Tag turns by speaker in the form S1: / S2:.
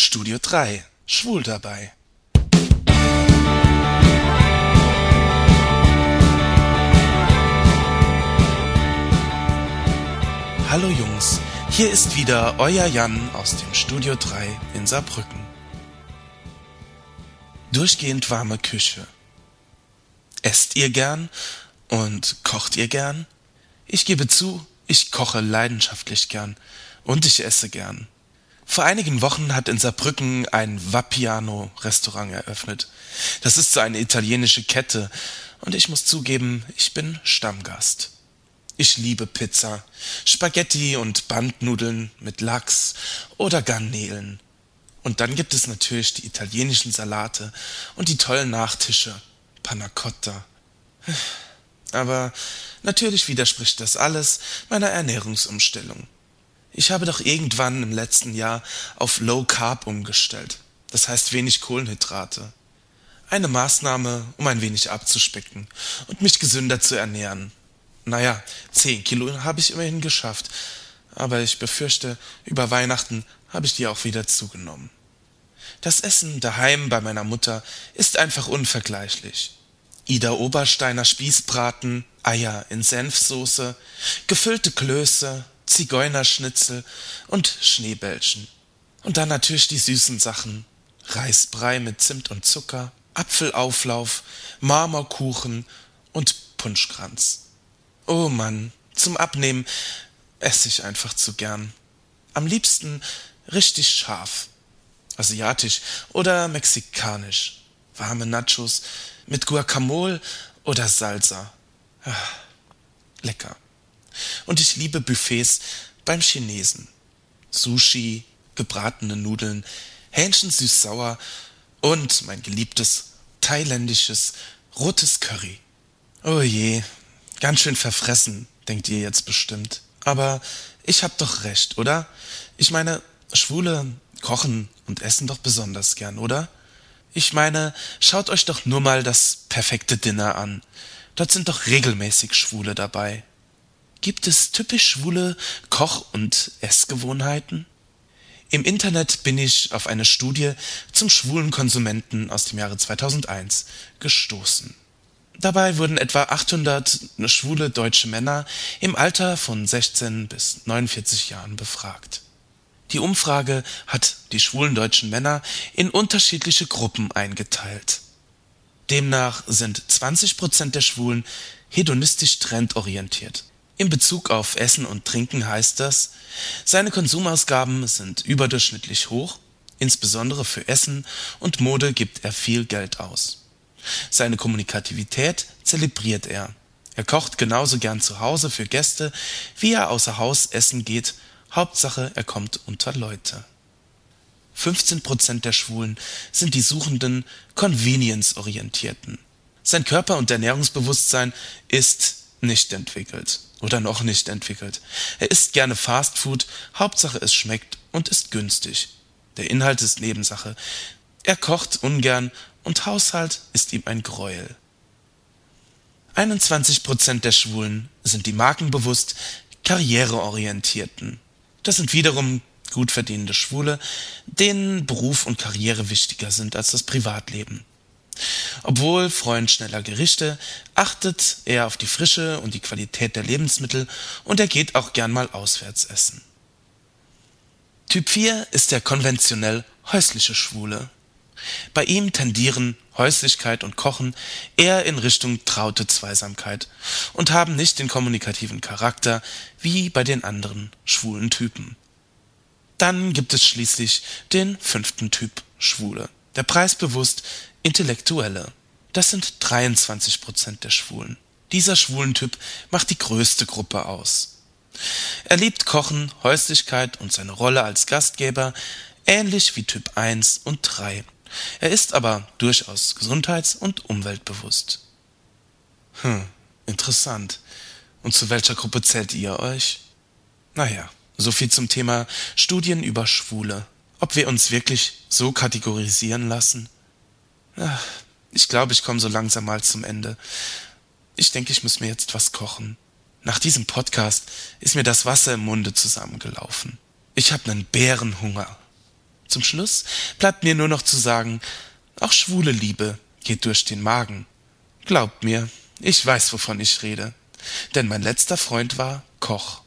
S1: Studio 3. Schwul dabei. Hallo Jungs, hier ist wieder euer Jan aus dem Studio 3 in Saarbrücken. Durchgehend warme Küche. Esst ihr gern und kocht ihr gern? Ich gebe zu, ich koche leidenschaftlich gern und ich esse gern. Vor einigen Wochen hat in Saarbrücken ein Vapiano-Restaurant eröffnet. Das ist so eine italienische Kette und ich muss zugeben, ich bin Stammgast. Ich liebe Pizza, Spaghetti und Bandnudeln mit Lachs oder Garnelen. Und dann gibt es natürlich die italienischen Salate und die tollen Nachtische, Panna Cotta. Aber natürlich widerspricht das alles meiner Ernährungsumstellung. Ich habe doch irgendwann im letzten Jahr auf Low Carb umgestellt. Das heißt wenig Kohlenhydrate. Eine Maßnahme, um ein wenig abzuspecken und mich gesünder zu ernähren. Naja, zehn Kilo habe ich immerhin geschafft. Aber ich befürchte, über Weihnachten habe ich die auch wieder zugenommen. Das Essen daheim bei meiner Mutter ist einfach unvergleichlich. Ida Obersteiner Spießbraten, Eier in Senfsoße, gefüllte Klöße, Zigeunerschnitzel und Schneebällchen. Und dann natürlich die süßen Sachen. Reisbrei mit Zimt und Zucker, Apfelauflauf, Marmorkuchen und Punschkranz. Oh Mann, zum Abnehmen esse ich einfach zu gern. Am liebsten richtig scharf. Asiatisch oder mexikanisch. Warme Nachos mit Guacamole oder Salsa. Ah, lecker. Und ich liebe Buffets beim Chinesen. Sushi, gebratene Nudeln, Hähnchen süß-sauer und mein geliebtes thailändisches rotes Curry. Oh je, ganz schön verfressen, denkt ihr jetzt bestimmt. Aber ich hab doch recht, oder? Ich meine, Schwule kochen und essen doch besonders gern, oder? Ich meine, schaut euch doch nur mal das perfekte Dinner an. Dort sind doch regelmäßig Schwule dabei. Gibt es typisch schwule Koch- und Essgewohnheiten? Im Internet bin ich auf eine Studie zum schwulen Konsumenten aus dem Jahre 2001 gestoßen. Dabei wurden etwa 800 schwule deutsche Männer im Alter von 16 bis 49 Jahren befragt. Die Umfrage hat die schwulen deutschen Männer in unterschiedliche Gruppen eingeteilt. Demnach sind 20 Prozent der Schwulen hedonistisch trendorientiert in Bezug auf Essen und Trinken heißt das, seine Konsumausgaben sind überdurchschnittlich hoch, insbesondere für Essen und Mode gibt er viel Geld aus. Seine Kommunikativität zelebriert er. Er kocht genauso gern zu Hause für Gäste, wie er außer Haus essen geht, Hauptsache er kommt unter Leute. 15 Prozent der Schwulen sind die suchenden Convenience-Orientierten. Sein Körper- und Ernährungsbewusstsein ist nicht entwickelt oder noch nicht entwickelt. Er isst gerne Fastfood, Hauptsache es schmeckt und ist günstig. Der Inhalt ist Nebensache. Er kocht ungern und Haushalt ist ihm ein Greuel. 21 Prozent der Schwulen sind die markenbewusst Karriereorientierten. Das sind wiederum gut verdienende Schwule, denen Beruf und Karriere wichtiger sind als das Privatleben. Obwohl Freund schneller Gerichte, achtet er auf die Frische und die Qualität der Lebensmittel und er geht auch gern mal auswärts essen. Typ 4 ist der konventionell häusliche Schwule. Bei ihm tendieren Häuslichkeit und Kochen eher in Richtung traute Zweisamkeit und haben nicht den kommunikativen Charakter wie bei den anderen schwulen Typen. Dann gibt es schließlich den fünften Typ Schwule, der preisbewusst Intellektuelle. Das sind 23 Prozent der Schwulen. Dieser Schwulentyp macht die größte Gruppe aus. Er liebt Kochen, Häuslichkeit und seine Rolle als Gastgeber, ähnlich wie Typ 1 und 3. Er ist aber durchaus gesundheits- und umweltbewusst. Hm, interessant. Und zu welcher Gruppe zählt ihr euch? Naja, so viel zum Thema Studien über Schwule. Ob wir uns wirklich so kategorisieren lassen? Ich glaube, ich komme so langsam mal zum Ende. Ich denke, ich muss mir jetzt was kochen. Nach diesem Podcast ist mir das Wasser im Munde zusammengelaufen. Ich habe nen Bärenhunger. Zum Schluss bleibt mir nur noch zu sagen, auch schwule Liebe geht durch den Magen. Glaubt mir, ich weiß, wovon ich rede, denn mein letzter Freund war Koch.